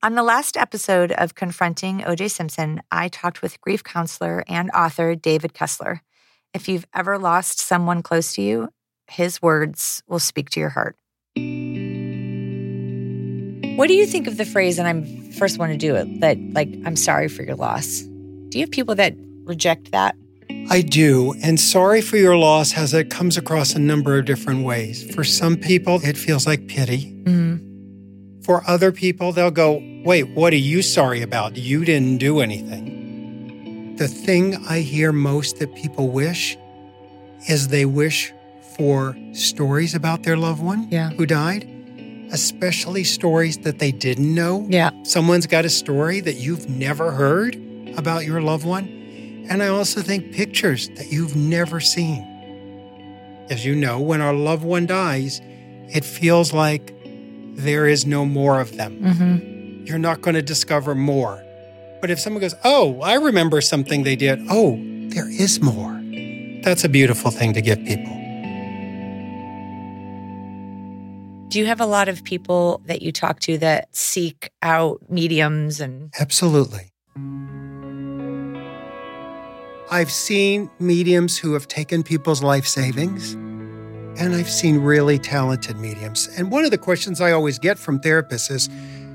On the last episode of Confronting OJ Simpson, I talked with grief counselor and author David Kessler. If you've ever lost someone close to you, his words will speak to your heart. What do you think of the phrase, and I'm first one to do it, that like, I'm sorry for your loss? Do you have people that reject that? I do. And sorry for your loss has it comes across a number of different ways. For some people, it feels like pity. Mm-hmm. For other people, they'll go, Wait, what are you sorry about? You didn't do anything. The thing I hear most that people wish is they wish for stories about their loved one Yeah. who died, especially stories that they didn't know. Yeah. Someone's got a story that you've never heard about your loved one. And I also think pictures that you've never seen. As you know, when our loved one dies, it feels like there is no more of them. Mm-hmm. You're not going to discover more. But if someone goes, Oh, I remember something they did, oh, there is more. That's a beautiful thing to give people. Do you have a lot of people that you talk to that seek out mediums and Absolutely. I've seen mediums who have taken people's life savings, and I've seen really talented mediums. And one of the questions I always get from therapists is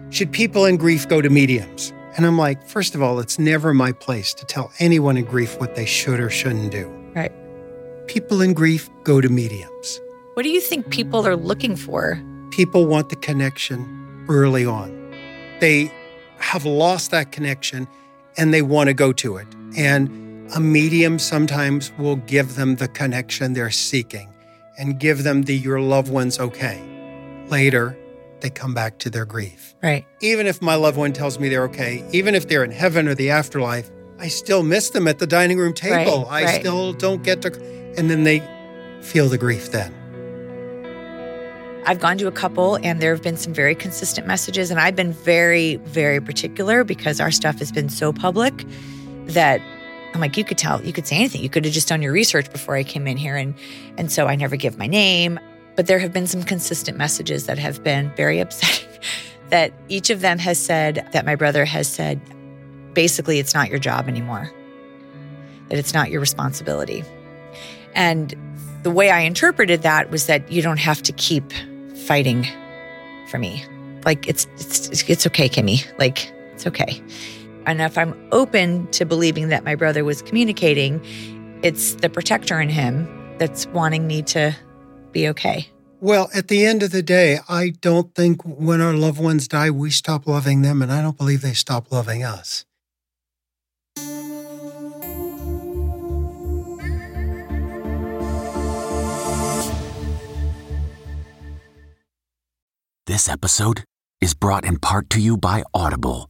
Should people in grief go to mediums? And I'm like, first of all, it's never my place to tell anyone in grief what they should or shouldn't do. right? People in grief go to mediums. What do you think people are looking for? People want the connection early on. They have lost that connection and they want to go to it. And a medium sometimes will give them the connection they're seeking and give them the your loved one's okay. Later, they come back to their grief. Right. Even if my loved one tells me they're okay, even if they're in heaven or the afterlife, I still miss them at the dining room table. Right, I right. still don't get to, and then they feel the grief then. I've gone to a couple and there have been some very consistent messages. And I've been very, very particular because our stuff has been so public that I'm like, you could tell, you could say anything. You could have just done your research before I came in here. And and so I never give my name. But there have been some consistent messages that have been very upsetting. that each of them has said that my brother has said, basically, it's not your job anymore. That it's not your responsibility. And the way I interpreted that was that you don't have to keep fighting for me. Like it's it's it's okay, Kimmy. Like it's okay. And if I'm open to believing that my brother was communicating, it's the protector in him that's wanting me to be okay. Well, at the end of the day, I don't think when our loved ones die, we stop loving them, and I don't believe they stop loving us. This episode is brought in part to you by Audible,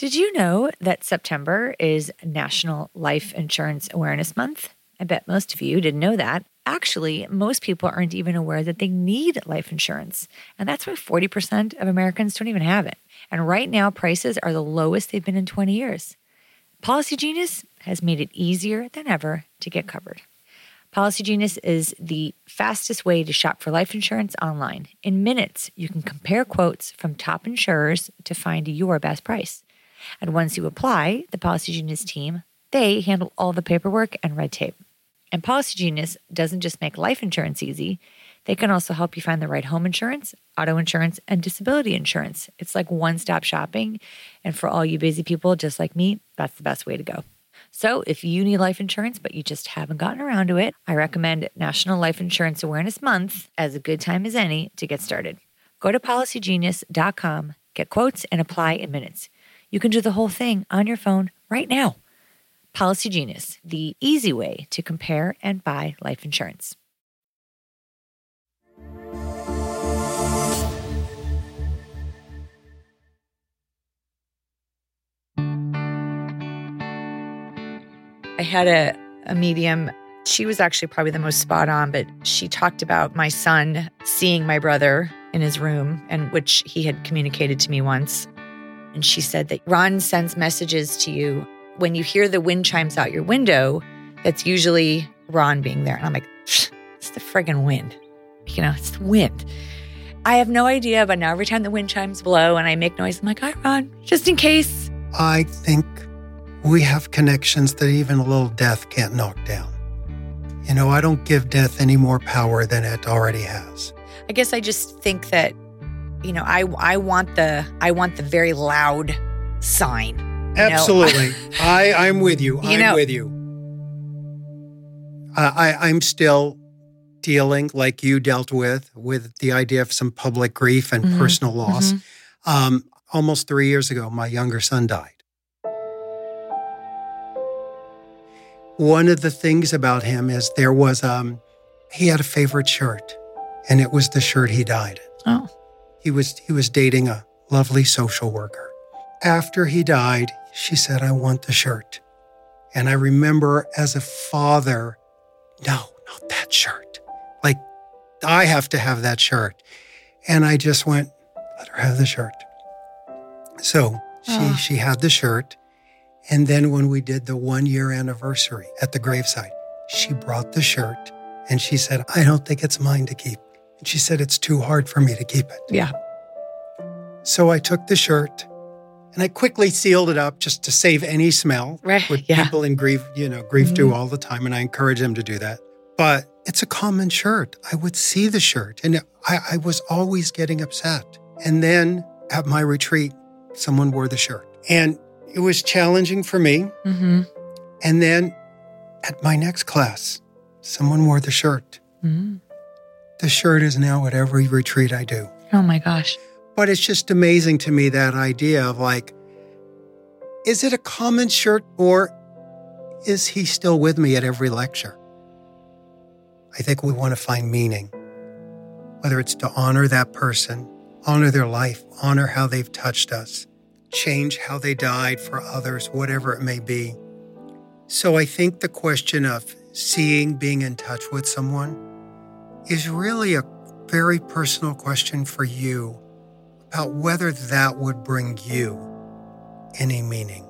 Did you know that September is National Life Insurance Awareness Month? I bet most of you didn't know that. Actually, most people aren't even aware that they need life insurance. And that's why 40% of Americans don't even have it. And right now, prices are the lowest they've been in 20 years. Policy Genius has made it easier than ever to get covered. Policy Genius is the fastest way to shop for life insurance online. In minutes, you can compare quotes from top insurers to find your best price. And once you apply, the Policy Genius team, they handle all the paperwork and red tape. And Policy Genius doesn't just make life insurance easy, they can also help you find the right home insurance, auto insurance, and disability insurance. It's like one stop shopping. And for all you busy people just like me, that's the best way to go. So, if you need life insurance but you just haven't gotten around to it, I recommend National Life Insurance Awareness Month as a good time as any to get started. Go to policygenius.com, get quotes, and apply in minutes. You can do the whole thing on your phone right now. Policy Genius, the easy way to compare and buy life insurance. I had a, a medium. She was actually probably the most spot on, but she talked about my son seeing my brother in his room, and which he had communicated to me once. And she said that Ron sends messages to you when you hear the wind chimes out your window. That's usually Ron being there. And I'm like, it's the friggin' wind. You know, it's the wind. I have no idea, but now every time the wind chimes blow and I make noise, I'm like, hi, Ron, just in case. I think we have connections that even a little death can't knock down. You know, I don't give death any more power than it already has. I guess I just think that, you know, I I want the I want the very loud sign. Absolutely. I, I'm with you. You I'm know- with you. Uh, I, I'm still dealing, like you dealt with, with the idea of some public grief and Mhm, personal loss. mhm. Um, almost three years ago, my younger son died. One of the things about him is there was, um, he had a favorite shirt, and it was the shirt he died in. Oh. He was he was dating a lovely social worker. After he died, she said, "I want the shirt." And I remember as a father, no, not that shirt. Like I have to have that shirt. And I just went, "Let her have the shirt." So, she Oh. she had the shirt. And then when we did the 1 year anniversary at the gravesite, she brought the shirt and she said, "I don't think it's mine to keep." And she said, "It's too hard for me to keep it." Yeah. So I took the shirt and I quickly sealed it up just to save any smell. Right, Which yeah. people in grief, you know, grief do Mhm. all the time. And I encourage them to do that. But it's a common shirt. I would see the shirt and I, I was always getting upset. And then at my retreat, someone wore the shirt. And it was challenging for me. Mm-hmm. And then at my next class, someone wore the shirt. mm The shirt is now at every retreat I do. Oh my gosh. But it's just amazing to me that idea of like, is it a common shirt or is he still with me at every lecture? I think we want to find meaning, whether it's to honor that person, honor their life, honor how they've touched us, change how they died for others, whatever it may be. So I think the question of seeing, being in touch with someone is really a very personal question for you about whether that would bring you any meaning.